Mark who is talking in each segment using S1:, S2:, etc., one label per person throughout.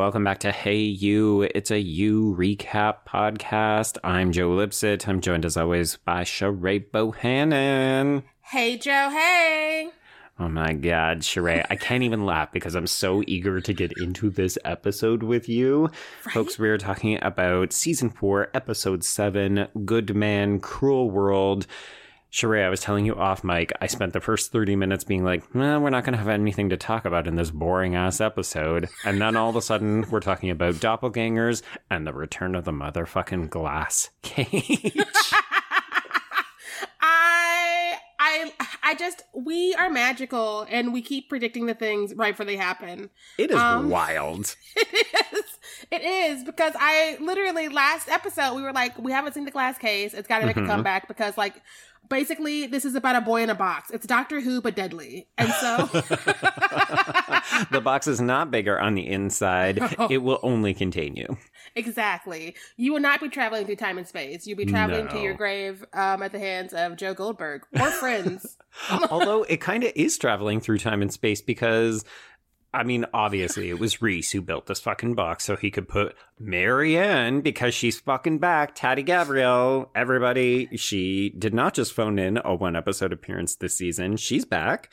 S1: Welcome back to Hey You. It's a You recap podcast. I'm Joe Lipsit. I'm joined as always by Sheree Bohannon.
S2: Hey, Joe. Hey.
S1: Oh my God, Sheree. I can't even laugh because I'm so eager to get into this episode with you. Folks, we are talking about season four, episode seven Good Man, Cruel World. Sheree, I was telling you off mic, I spent the first 30 minutes being like, well, we're not going to have anything to talk about in this boring ass episode. And then all of a sudden, we're talking about doppelgangers and the return of the motherfucking glass cage.
S2: I, I, I just, we are magical and we keep predicting the things right before they happen.
S1: it is
S2: Um,
S1: wild.
S2: It is. It is because I literally last episode we were like, we haven't seen the glass case. It's got to make
S1: Mhm.
S2: a comeback because like basically this is about a boy in a box. It's Doctor Who but deadly, and so
S1: the box is not bigger on the inside. It will only contain you.
S2: exactly you will not be traveling through time and space. You'll be traveling to your grave um, at the hands of Joe Goldberg or friends.
S1: Although it kind of is traveling through time and space because, I mean, obviously it was Rhys who built this fucking box so he could put Marienne because she's fucking back. Tati Gabrielle, everybody, she did not just phone in a one episode appearance this season. She's back.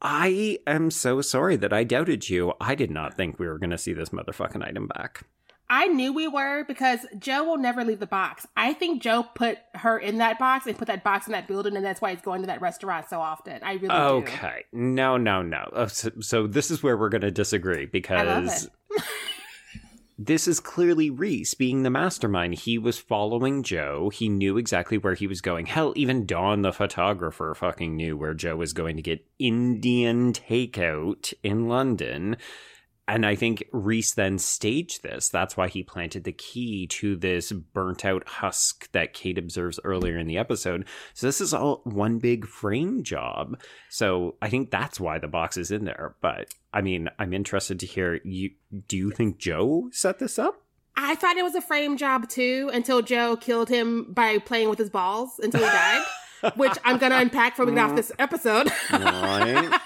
S1: I am so sorry that I doubted you. I did not think we were going to see this motherfucking item back.
S2: I knew we were because Joe will never leave the box. I think Joe put her in that box and put that box in that building, and that's why he's going to that restaurant so often. I really do.
S1: Okay. No, no, no. Uh, So, so this is where we're going to disagree because this is clearly Rhys being the mastermind. He was following Joe. He knew exactly where he was going. Hell, even Dawn, the photographer, fucking knew where Joe was going to get Indian takeout in London. And I think Rhys then staged this. That's why he planted the key to this burnt out husk that Kate observes earlier in the episode. So this is all one big frame job. So I think that's why the box is in there. But I mean, I'm interested to hear you. Do you think Joe set this up?
S2: I thought it was a frame job too until Joe killed him by playing with his balls until he died, which I'm going to unpack get off this episode.
S1: Right.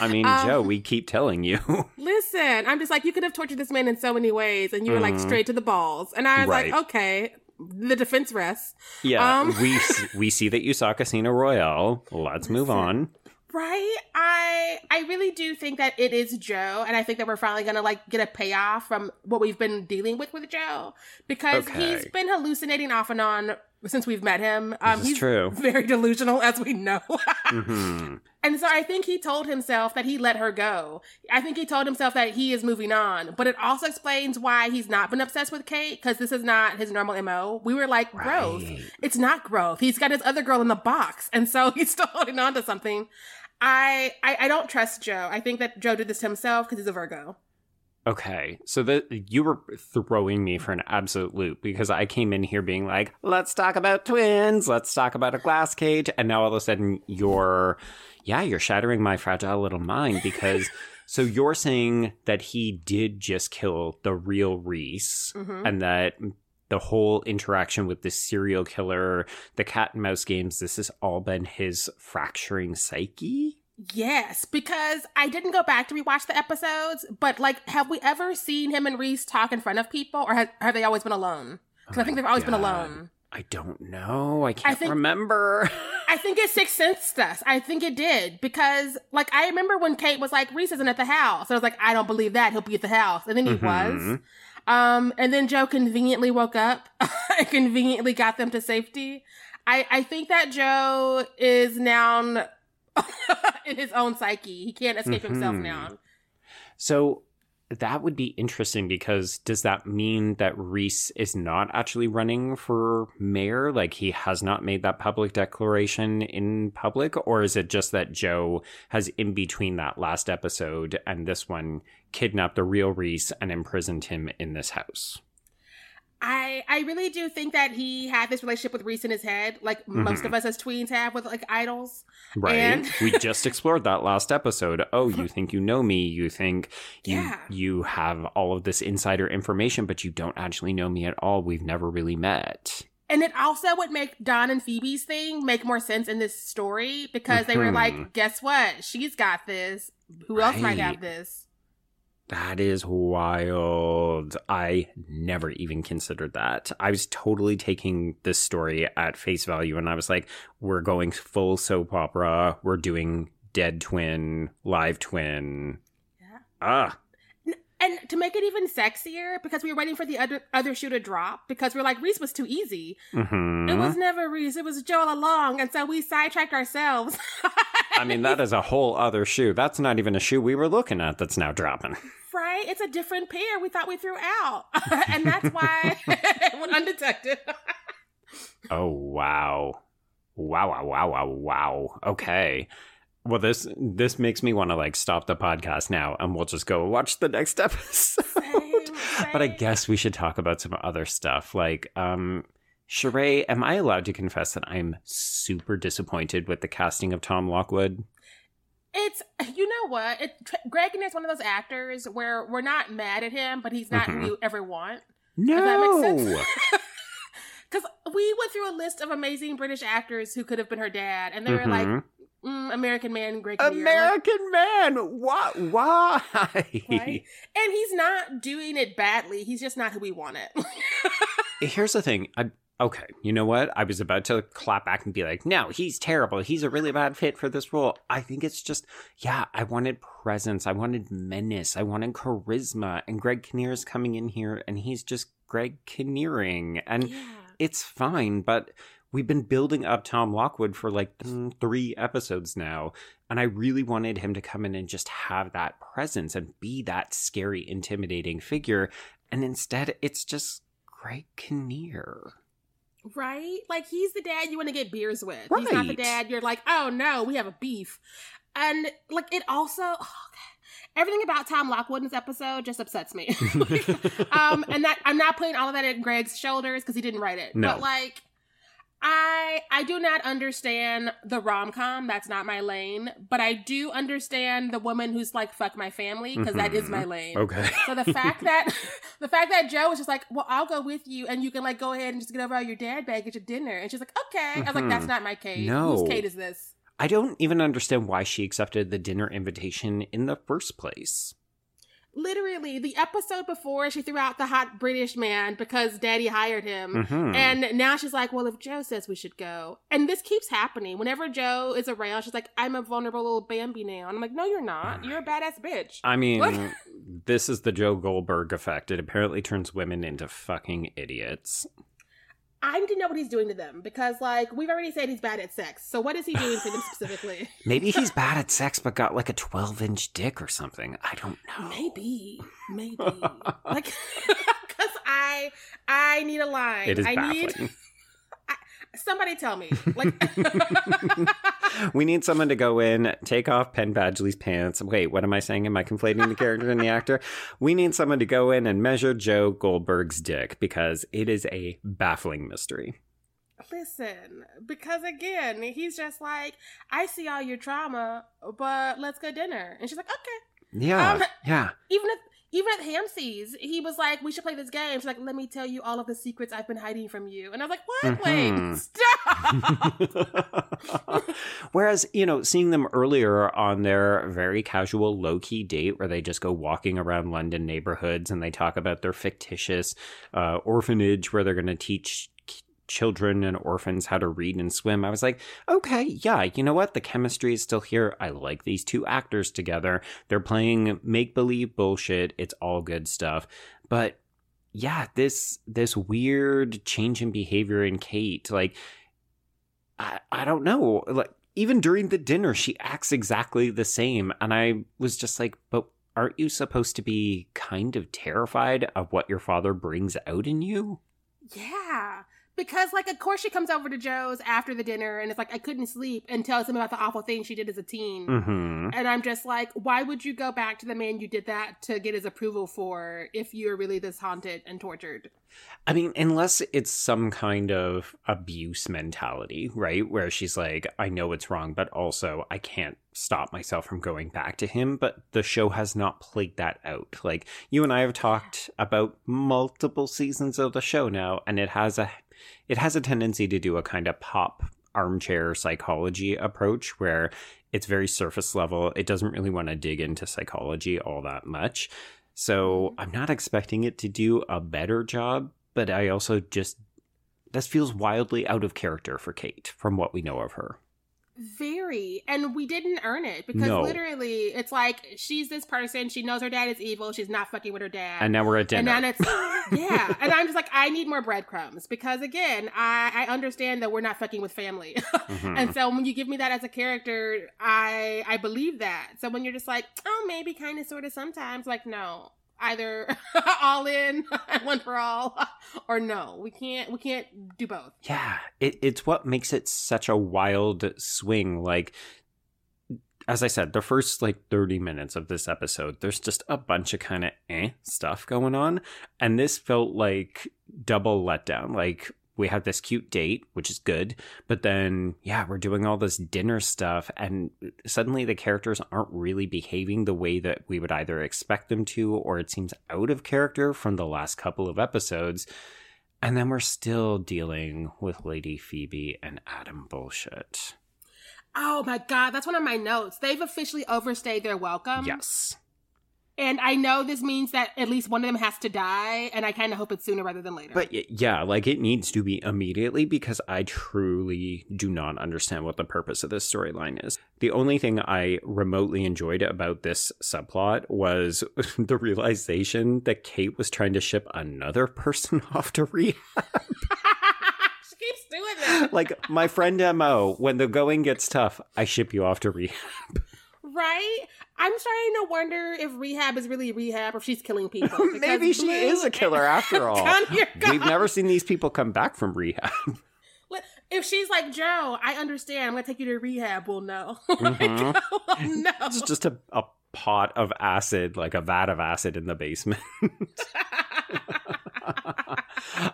S1: I mean,
S2: Um,
S1: Joe, we keep telling you.
S2: Listen, I'm just like, you could have tortured this man in so many ways, and you were like
S1: Mhm.
S2: straight to the balls. And I was
S1: Right.
S2: like, okay, the defense rests.
S1: yeah,
S2: Um.
S1: we we see that you saw Casino Royale. Let's move on.
S2: Right? I I really do think that it is Joe, and I think that we're finally gonna like get a payoff from what we've been dealing with with Joe because
S1: Okay.
S2: he's been hallucinating off and on since we've met him. Um, he's
S1: true.
S2: very delusional, as we know.
S1: hmm
S2: And so I think he told himself that he let her go. I think he told himself that he is moving on. But it also explains why he's not been obsessed with Kate, because this is not his normal MO. We were like, growth.
S1: Right.
S2: It's not growth. He's got his other girl in the box. And so he's still holding on to something. I I, I don't trust Joe. I think that Joe did this to himself because he's a Virgo.
S1: Okay, so that you were throwing me for an absolute loop because I came in here being like, "Let's talk about twins. Let's talk about a glass cage," and now all of a sudden you're, yeah, you're shattering my fragile little mind because. So you're saying that he did just kill the real Rhys,
S2: Mhm.
S1: and that the whole interaction with this serial killer, the cat and mouse games, this has all been his fracturing psyche.
S2: Yes, because I didn't go back to rewatch the episodes, but like, have we ever seen him and Rhys talk in front of people, or have, have they always been alone? Because I think they've always been alone.
S1: I don't know. I can't
S2: think-
S1: remember.
S2: I think it sixth sensed us. I think it did because, like, I remember when Kate was like, "Rhys isn't at the house." I was like, "I don't believe that. He'll be at the house," and then he was.
S1: Mhm.
S2: Um, and then Joe conveniently woke up and conveniently got them to safety. I I think that Joe is now in his own psyche. He can't escape himself
S1: Mhm.
S2: now.
S1: So that would be interesting because does that mean that Rhys is not actually running for mayor? Like he has not made that public declaration in public? Or is it just that Joe has, in between that last episode and this one, kidnapped the real Rhys and imprisoned him in this house?
S2: I I really do think that he had this relationship with Rhys in his head, like mm-hmm. most of us as tweens have with like idols.
S1: Right. And... we just explored that last episode. Oh, you think you know me? You think you yeah. you have all of this insider information, but you don't actually know me at all. We've never really met.
S2: And it also would make Don and Phoebe's thing make more sense in this story because mm-hmm. they were like, mm-hmm. guess what? She's got this. Who right. else might have this?
S1: That is wild. I never even considered that. I was totally taking this story at face value and I was like, we're going full soap opera. We're doing dead twin, live twin. Yeah. Ah.
S2: And to make it even sexier, because we were waiting for the other other shoe to drop, because we are like Rhys was too easy. Mm-hmm. It was never Rhys; it was Joel along, and so we sidetracked ourselves.
S1: I mean, that is a whole other shoe. That's not even a shoe we were looking at. That's now dropping
S2: right? It's a different pair we thought we threw out. and that's why it went undetected.
S1: oh, wow. Wow, wow, wow, wow, wow. Okay. Well, this this makes me want to like stop the podcast now, and we'll just go watch the next episode. Same, same. But I guess we should talk about some other stuff, like um, Sheree. Am I allowed to confess that I'm super disappointed with the casting of Tom Lockwood?
S2: it's you know what it, Greg is one of those actors where we're not mad at him, but he's not mm-hmm. who you ever want.
S1: No.
S2: Because we went through a list of amazing British actors who could have been her dad, and they were like, mm-hmm. Mm, American man, Greg
S1: Kinnear. American like, man, why? Why?
S2: And he's not doing it badly. He's just not who we wanted.
S1: Here's the thing. I okay, you know what? I was about to clap back and be like, no, he's terrible. He's a really bad fit for this role. I think it's just, yeah, I wanted presence. I wanted menace. I wanted charisma. And Greg Kinnear is coming in here and he's just Greg Kinnearing. And yeah. it's fine, but we've been building up Tom Lockwood for like mm, three episodes now. And I really wanted him to come in and just have that presence and be that scary, intimidating figure. And instead, it's just Greg Kinnear.
S2: Right? Like he's the dad you want to get beers with. Right. He's not the dad you're like, oh no, we have a beef. And like it also oh, everything about Tom Lockwood in this episode just upsets me. um, and that I'm not putting all of that at Greg's shoulders because he didn't write it. No. But like I I do not understand the rom com. That's not my lane. But I do understand the woman who's like fuck my family because mm-hmm. my lane.
S1: Okay.
S2: So the fact that the fact that Joe was just like, well, I'll go with you, and you can like go ahead and just get over all your dad bag, get your dinner, and she's like, okay. Mm-hmm. I was like, that's mm-hmm. not my Kate. No. Whose Kate is this?
S1: I don't even understand why she accepted the dinner invitation in the first place
S2: literally the episode before she threw out the hot British man because daddy hired him. Mm-hmm. And now she's like, well, if Joe says we should go. And this keeps happening. Whenever Joe is around, she's like, I'm a vulnerable little Bambi now. And I'm like, no, you're not. You're a badass bitch.
S1: I mean, this is the Joe Goldberg effect. It apparently turns women into fucking idiots.
S2: I need to know what he's doing to them because, like, we've already said he's bad at sex. So, what is he doing to them specifically?
S1: maybe he's bad at sex, but got like a 12 inch dick or something. I don't know.
S2: Maybe, maybe, like, because I, I need a line.
S1: It is
S2: I
S1: baffling.
S2: Need, Somebody tell me. Like
S1: We need someone to go in, take off Penn Badgley's pants. Wait, what am I saying? Am I conflating the character and the actor? We need someone to go in and measure Joe Goldberg's dick because it is a baffling mystery.
S2: Listen, because again, he's just like, I see all your trauma, but let's go dinner. And she's like, okay.
S1: Yeah. Um, yeah.
S2: Even if even at Hamsies, he was like, "We should play this game." She's like, "Let me tell you all of the secrets I've been hiding from you," and I was like, "What? Mm-hmm.
S1: Wait, stop!" Whereas, you know, seeing them earlier on their very casual, low key date where they just go walking around London neighborhoods and they talk about their fictitious uh, orphanage where they're going to teach children and orphans how to read and swim. I was like, okay, yeah, you know what? The chemistry is still here. I like these two actors together. They're playing make believe bullshit. It's all good stuff. But yeah, this this weird change in behavior in Kate, like I I don't know. Like even during the dinner, she acts exactly the same. And I was just like, but aren't you supposed to be kind of terrified of what your father brings out in you?
S2: Yeah because like of course she comes over to joe's after the dinner and it's like i couldn't sleep and tells him about the awful thing she did as a teen.
S1: Mm-hmm.
S2: and i'm just like why would you go back to the man you did that to get his approval for if you're really this haunted and tortured?
S1: I mean unless it's some kind of abuse mentality right? Where she's like i know it's wrong but also i can't stop myself from going back to him. But the show has not played that out. Like you and i have talked about multiple seasons of the show now and it has a it has a tendency to do a kind of pop armchair psychology approach where it's very surface level. It doesn't really want to dig into psychology all that much. So mm-hmm. I'm not expecting it to do a better job, but I also just this feels wildly out of character for Kate from what we know of her.
S2: Very. And we didn't earn it because no. literally it's like she's this person, she knows her dad is evil, she's not fucking with her dad.
S1: And now we're at dinner.
S2: And then it's Yeah. and I'm just like, I need more breadcrumbs because again, I, I understand that we're not fucking with family. mm-hmm. And so when you give me that as a character, I I believe that. So when you're just like, oh maybe kind of sort of sometimes, like no either all in one for all or no. We can't we can't do both.
S1: Yeah it, it's what makes it such a wild swing. Like as i said the first like 30 minutes of this episode there's just a bunch of kind of eh stuff going on. And this felt like double letdown. Like we have this cute date, which is good. But then, yeah, we're doing all this dinner stuff, and suddenly the characters aren't really behaving the way that we would either expect them to, or it seems out of character from the last couple of episodes. And then we're still dealing with Lady Phoebe and Adam bullshit.
S2: Oh my God, that's one of my notes. They've officially overstayed their welcome.
S1: Yes.
S2: And I know this means that at least one of them has to die, and I kind of hope it's sooner rather than later.
S1: But yeah, like it needs to be immediately because I truly do not understand what the purpose of this storyline is. The only thing I remotely enjoyed about this subplot was the realization that Kate was trying to ship another person off to rehab.
S2: she keeps doing that.
S1: like my friend Mo, when the going gets tough, I ship you off to rehab.
S2: Right? I'm starting to wonder if rehab is really rehab or if she's killing people.
S1: Maybe she is a killer after all. We've never seen these people come back from rehab.
S2: If she's like Joe, I understand. I'm gonna take you to rehab. Well, no, mm-hmm. like, oh, no.
S1: It's just a, a pot of acid, like a vat of acid in the basement.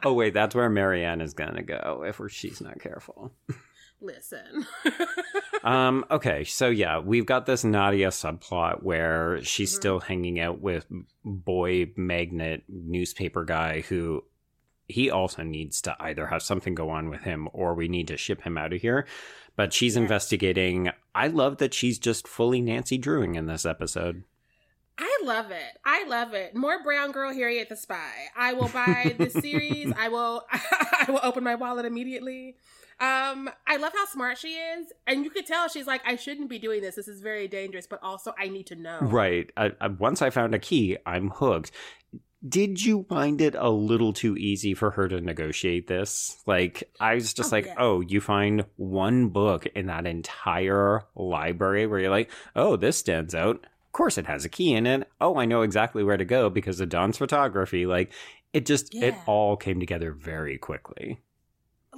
S1: oh wait, that's where Marienne is gonna go if she's not careful.
S2: Listen.
S1: um, okay, so yeah, we've got this Nadia subplot where she's mm-hmm. still hanging out with boy magnet newspaper guy who he also needs to either have something go on with him or we need to ship him out of here. But she's yeah. investigating. I love that she's just fully Nancy Drewing in this episode.
S2: I love it. I love it. More Brown Girl Harriet the Spy. I will buy this series. I will I will open my wallet immediately. Um, I love how smart she is, and you could tell she's like, I shouldn't be doing this. This is very dangerous, but also I need to know.
S1: Right. I, I, once I found a key, I'm hooked. Did you find it a little too easy for her to negotiate this? Like, I was just oh, like, yeah. oh, you find one book in that entire library where you're like, oh, this stands out. Of course, it has a key in it. Oh, I know exactly where to go because of Dawn's photography. Like, it just, yeah. it all came together very quickly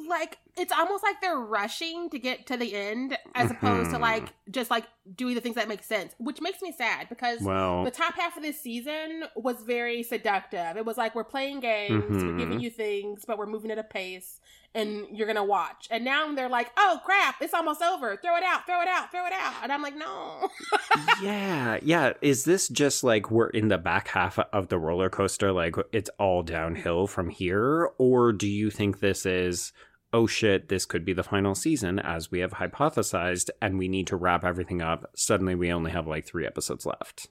S2: like it's almost like they're rushing to get to the end as opposed to like mm-hmm. just like doing the things that make sense which makes me sad because well, the top half of this season was very seductive. It was like we're playing games mm-hmm. we're giving you things but we're moving at a pace and you're gonna watch. And now they're like oh crap it's almost over. Throw it out throw it out throw it out. And i'm like no.
S1: Yeah yeah. Is this just like we're in the back half of the roller coaster like it's all downhill from here? Or do you think this is oh shit, this could be the final season as we have hypothesized, and we need to wrap everything up. Suddenly, we only have like three episodes left.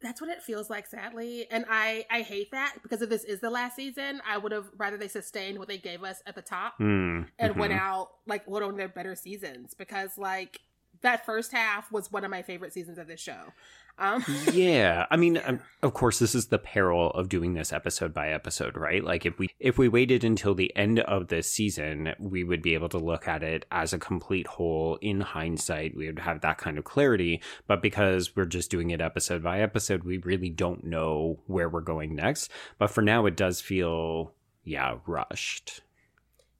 S2: That's what it feels like, sadly, and I I hate that because if this is the last season, I would have rather they sustained what they gave us at the top
S1: mm,
S2: and mm-hmm. went out like what on their better seasons because like that first half was one of my favorite seasons of this show. Um,
S1: yeah, I mean, um, of course, this is the peril of doing this episode by episode, right? Like if we if we waited until the end of this season, we would be able to look at it as a complete whole. In hindsight, we would have that kind of clarity. But because we're just doing it episode by episode, we really don't know where we're going next. But for now, it does feel yeah rushed.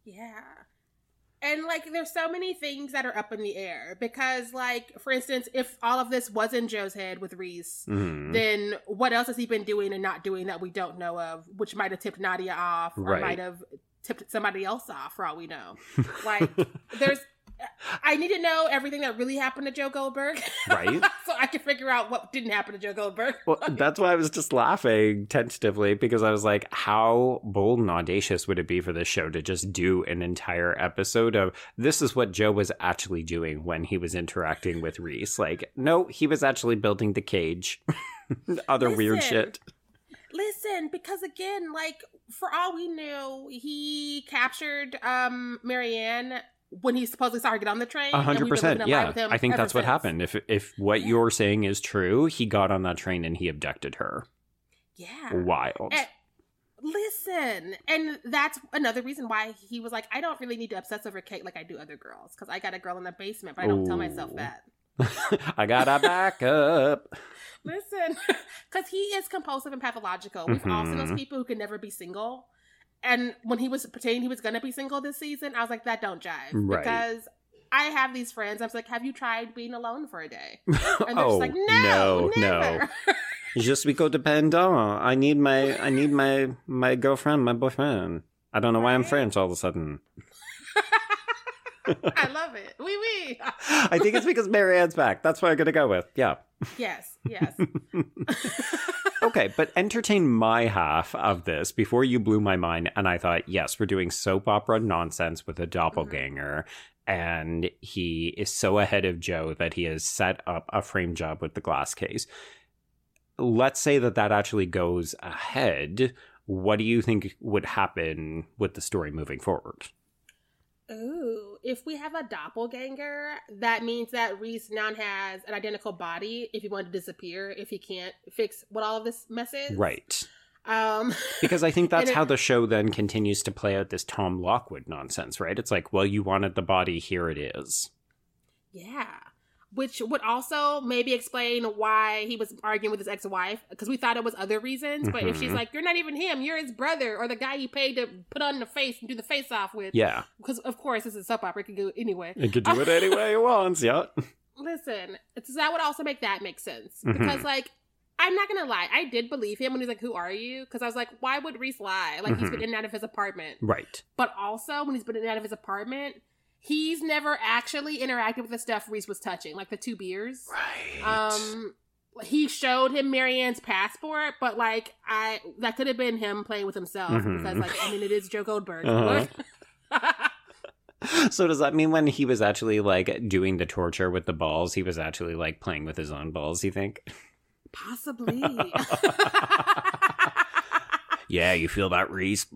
S2: Yeah and like there's so many things that are up in the air because like for instance if all of this was in joe's head with Rhys mm-hmm. then what else has he been doing and not doing that we don't know of which might have tipped nadia off or right. might have tipped somebody else off for all we know like there's I need to know everything that really happened to Joe Goldberg.
S1: Right.
S2: so I can figure out what didn't happen to Joe Goldberg.
S1: well, that's why I was just laughing tentatively because I was like, how bold and audacious would it be for this show to just do an entire episode of this is what Joe was actually doing when he was interacting with Rhys? Like, no, he was actually building the cage. Other listen, weird shit.
S2: Listen, because again, like for all we knew, he captured um Marienne when he supposedly saw her get on the train.
S1: Hundred percent. Yeah, I think that's since. what happened. If if what yeah. you're saying is true, he got on that train and he abducted her.
S2: Yeah,
S1: wild.
S2: And, listen, and that's another reason why he was like, I don't really need to obsess over Kate like I do other girls because I got a girl in the basement, but I don't Ooh. tell myself that.
S1: I got a backup.
S2: Listen, because he is compulsive and pathological. We've mm-hmm. all seen those people who can never be single and when he was pretending he was gonna be single this season, I was like, that don't jive right. because I have these friends. I was like, have you tried being alone for a day? And they're oh, just like, oh, no, no, never. no.
S1: Just we go dependent. I need my, I need my, my girlfriend, my boyfriend. I don't know why I'm French all of a sudden.
S2: I love it. Oui, oui.
S1: I think it's because Marienne's back. That's what I'm going to go with. Yeah.
S2: Yes, yes.
S1: okay, but entertain my half of this before you blew my mind. And I thought, yes, we're doing soap opera nonsense with a doppelganger. Mm-hmm. And he is so ahead of Joe that he has set up a frame job with the glass case. Let's say that that actually goes ahead. What do you think would happen with the story moving forward?
S2: Ooh, if we have a doppelganger, that means that Rhys now has an identical body if he wanted to disappear, if he can't fix what all of this mess is.
S1: Right.
S2: Um,
S1: because I think that's it, how the show then continues to play out this Tom Lockwood nonsense, right? It's like, well, you wanted the body, here it is.
S2: Yeah which would also maybe explain why he was arguing with his ex-wife because we thought it was other reasons but mm-hmm. if she's mm-hmm. like you're not even him you're his brother or the guy he paid to put on the face and do the face off with
S1: yeah
S2: because of course this is a soap opera it can do it anyway
S1: it can do it any way it wants yeah
S2: listen so that would also make that make sense mm-hmm. because like I'm not gonna lie. I did believe him when he's like, "Who are you?" Because I was like, "Why would Rhys lie? Like mm-hmm. he's been in and out of his apartment,
S1: right?"
S2: But also when he's been in and out of his apartment, he's never actually interacted with the stuff Rhys was touching, like the two beers.
S1: Right.
S2: Um, he showed him Marienne's passport, but like I that could have been him playing with himself mm-hmm. because like I mean it is Joe Goldberg. Uh-huh.
S1: so does that mean when he was actually like doing the torture with the balls, he was actually like playing with his own balls? You think?
S2: Possibly.
S1: yeah, you feel that, Rhys?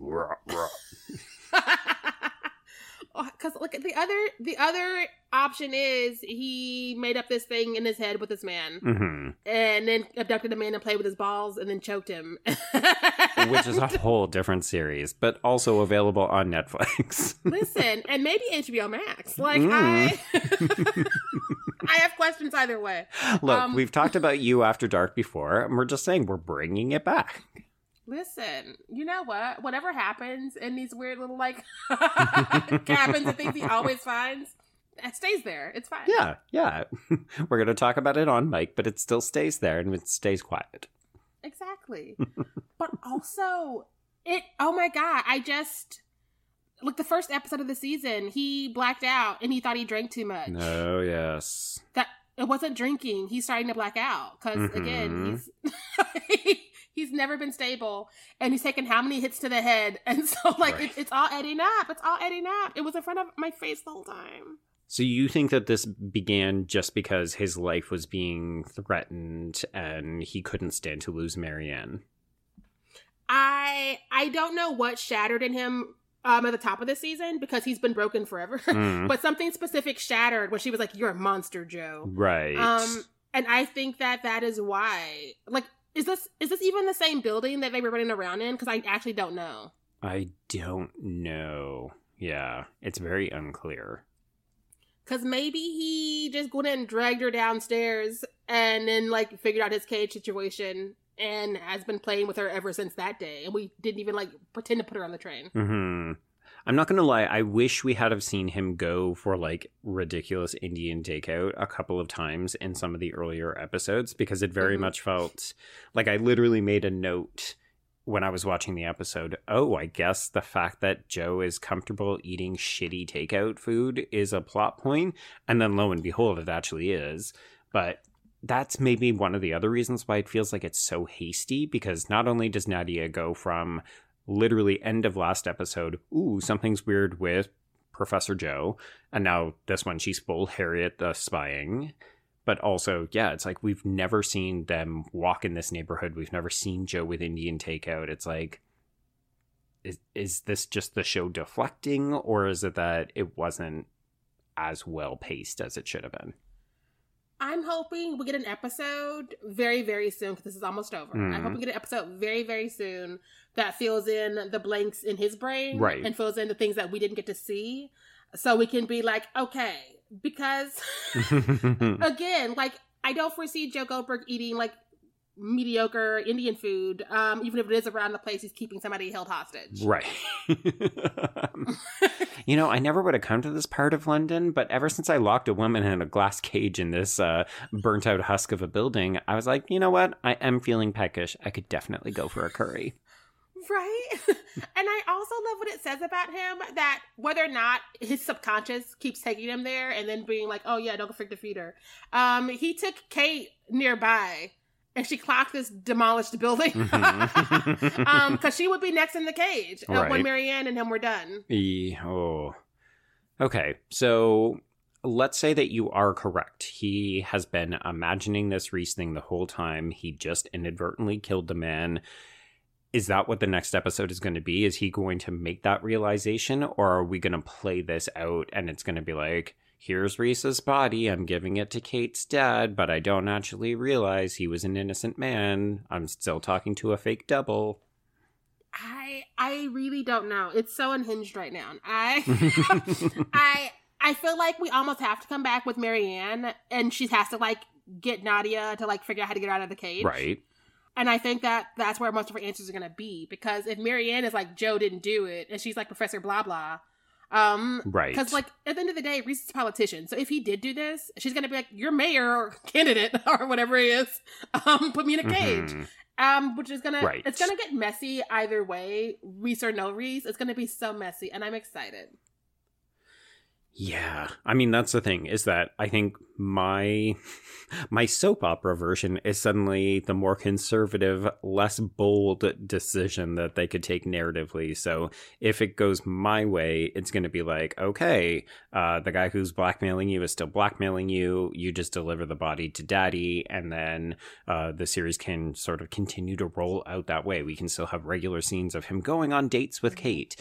S2: Because like the other the other option is he made up this thing in his head with this man.
S1: Mm-hmm.
S2: and then abducted a man and played with his balls and then choked him.
S1: Which is a whole different series but also available on netflix.
S2: Listen and maybe hbo max. Like mm. i i have questions either way.
S1: Look um, we've talked about you after dark before and we're just saying we're bringing it back
S2: Listen, you know what? Whatever happens in these weird little like cabins and things he always finds, it stays there. It's fine.
S1: Yeah, yeah. We're gonna talk about it on mic, but it still stays there and it stays quiet.
S2: Exactly. but also, it. Oh my god! I just like the first episode of the season. He blacked out and he thought he drank too much.
S1: Oh yes.
S2: That it wasn't drinking. He's starting to black out because mm-hmm. again, he's he's never been stable and he's taken how many hits to the head and so like right. it, it's all Eddie up it's all Eddie up it was in front of my face the whole time
S1: so you think that this began just because his life was being threatened and he couldn't stand to lose Marienne
S2: i i don't know what shattered in him um at the top of the season because he's been broken forever.
S1: Mm.
S2: but something specific shattered when she was like, "You're a monster, Joe."
S1: right.
S2: Um, and I think that that is why. Like, is this is this even the same building that they were running around in? Because I actually don't know.
S1: I don't know. Yeah, it's very unclear.
S2: Because maybe he just went and dragged her downstairs and then like figured out his cage situation and has been playing with her ever since that day. And we didn't even like pretend to put her on the train.
S1: hmm I'm not gonna lie. I wish we had have seen him go for like ridiculous Indian takeout a couple of times in some of the earlier episodes because it very
S2: Mhm.
S1: much felt like I literally made a note when I was watching the episode. Oh, I guess the fact that Joe is comfortable eating shitty takeout food is a plot point, and then lo and behold, it actually is. But that's maybe one of the other reasons why it feels like it's so hasty because not only does Nadia go from literally end of last episode, ooh, something's weird with Professor Joe, and now this one she's full Harriet the spying. But also, yeah, it's like we've never seen them walk in this neighborhood. We've never seen Joe with Indian takeout. It's like is is this just the show deflecting or is it that it wasn't as well paced as it should have been?
S2: I'm hoping we get an episode very, very soon because this is almost over. I hmm.
S1: hope
S2: we get an episode very, very soon that fills in the blanks in his brain
S1: Right.
S2: and fills in the things that we didn't get to see. So we can be like, okay, because again, like I don't foresee Joe Goldberg eating like mediocre Indian food, um, even if it is around the place he's keeping somebody held hostage.
S1: Right. you know, I never would have come to this part of London, but ever since I locked a woman in a glass cage in this uh, burnt out husk of a building, I was like, you know what? I am feeling peckish. I could definitely go for a curry.
S2: Right. and I also love what it says about him that whether or not his subconscious keeps taking him there and then being like, oh yeah, don't freak the feeder. Um, he took Kate nearby and she clocked this demolished building.
S1: Mhm.
S2: um, because she would be next in the cage uh,
S1: Right.
S2: when Marienne and him were done.
S1: E- oh. Okay, so let's say that you are correct. He has been imagining this Rhys thing the whole time. He just inadvertently killed the man. Is that what the next episode is going to be? Is he going to make that realization, or are we going to play this out and it's going to be like, here's Rhys's body. I'm giving it to Kate's dad, but I don't actually realize he was an innocent man. I'm still talking to a fake double.
S2: I I really don't know. It's so unhinged right now. I I I feel like we almost have to come back with Marienne and she has to like get Nadia to like figure out how to get out of the cage.
S1: right.
S2: And I think that that's where most of her answers are going to be because if Marienne is like Joe didn't do it and she's like Professor blah blah um
S1: Right.
S2: because like at the end of the day Rhys is a politician so if he did do this she's going to be like you're mayor or candidate or whatever he is um put me in a cage
S1: Mhm.
S2: um which is gonna
S1: Right.
S2: it's gonna get messy either way Rhys or no Rhys it's gonna be so messy and I'm excited
S1: Yeah, I mean that's the thing is that I think my my soap opera version is suddenly the more conservative, less bold decision that they could take narratively. So if it goes my way, it's going to be like, okay, uh, the guy who's blackmailing you is still blackmailing you. You just deliver the body to daddy, and then uh, the series can sort of continue to roll out that way. We can still have regular scenes of him going on dates with Kate.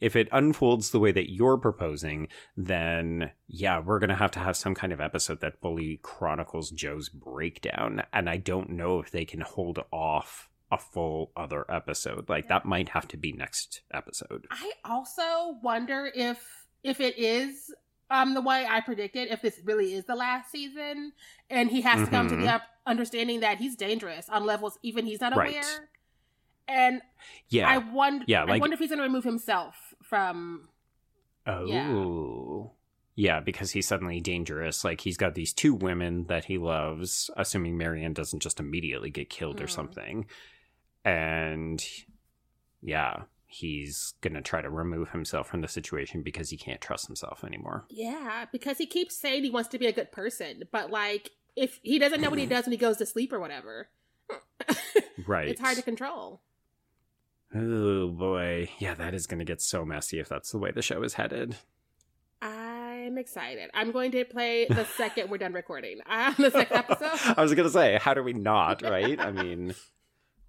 S1: If it unfolds the way that you're proposing, then yeah, we're going to have to have some kind of episode that fully chronicles Joe's breakdown. And I don't know if they can hold off a full other episode. Like that might have to be next episode.
S2: I also wonder if if it is um the way I predicted, if this really is the last season, and he has to come to the up- understanding that he's dangerous on levels even he's not
S1: Right.
S2: aware. And
S1: Yeah.
S2: I wonder,
S1: Yeah,
S2: I wonder if he's going to remove himself from.
S1: oh. Yeah. because he's suddenly dangerous. Like he's got these two women that he loves, assuming Marienne doesn't just immediately get killed or
S2: Hmm.
S1: something. And yeah, he's gonna try to remove himself from the situation because he can't trust himself anymore.
S2: Yeah, because he keeps saying he wants to be a good person, but like if he doesn't know what he does when he goes to sleep or whatever,
S1: Right.
S2: it's hard to control.
S1: Oh boy. Yeah, that is gonna get so messy if that's the way the show is headed.
S2: I'm excited. I'm going to play the second we're done recording. Uh, the second episode.
S1: I was gonna say, how do we not, right? I mean,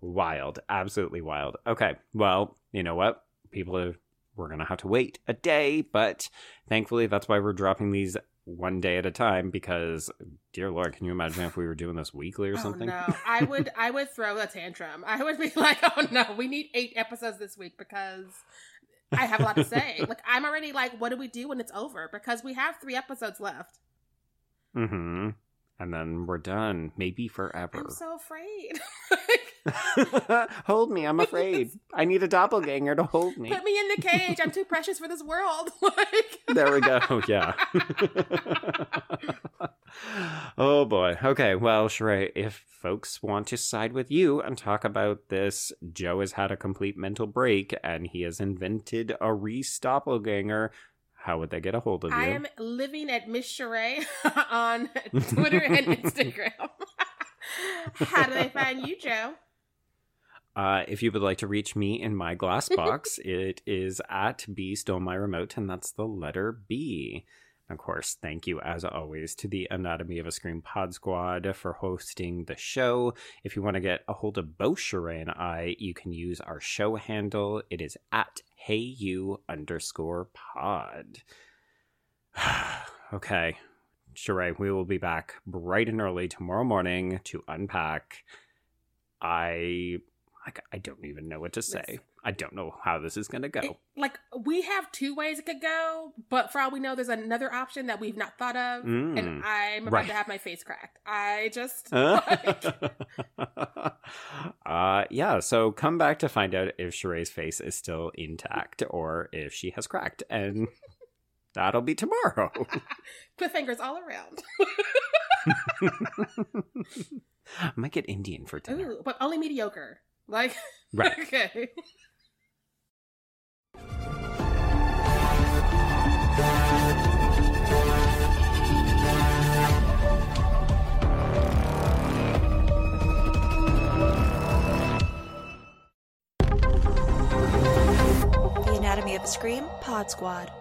S1: wild, absolutely wild. Okay, well, you know what? People are we're going to have to wait a day, but thankfully that's why we're dropping these one day at a time because dear lord can you imagine if we were doing this weekly or
S2: Oh,
S1: something
S2: no, I would I would throw a tantrum. I would be like, oh no, we need eight episodes this week because I have a lot to say. like I'm already like, what do we do when it's over? Because we have three episodes left.
S1: mm-hmm and then we're done maybe forever
S2: I'm so afraid.
S1: hold me i'm afraid i need a doppelganger to hold me
S2: Put me in the cage. I'm too precious for this world. like
S1: there we go yeah oh boy okay well Sheree, if folks want to side with you and talk about this joe has had a complete mental break and he has invented a Rhys doppelganger how would they get a hold of you
S2: I am living at Miss Sheree on Twitter and Instagram. How do they find you, Joe?
S1: Uh, if you would like to reach me in my glass box, it is at B Stole My Remote, and that's the letter B. Of course, thank you as always to the Anatomy of a Scream Pod Squad for hosting the show. If you want to get a hold of both Sheree and I, you can use our show handle. It is at heyu underscore pod. okay, Sheree, we will be back bright and early tomorrow morning to unpack. I like I don't even know what to say. I don't know how this is gonna go.
S2: It- like we have two ways it could go, but for all we know, there's another option that we've not thought of,
S1: Mm.
S2: and I'm about
S1: Right.
S2: to have my face cracked. I just
S1: uh,
S2: like,
S1: yeah, so come back to find out if Sheree's face is still intact or if she has cracked, and that'll be tomorrow.
S2: cliffhangers all around.
S1: I might get Indian for dinner.
S2: Ooh, but only mediocre. Like,
S1: Right.
S2: okay.
S3: The Anatomy of a Scream Pod Squad.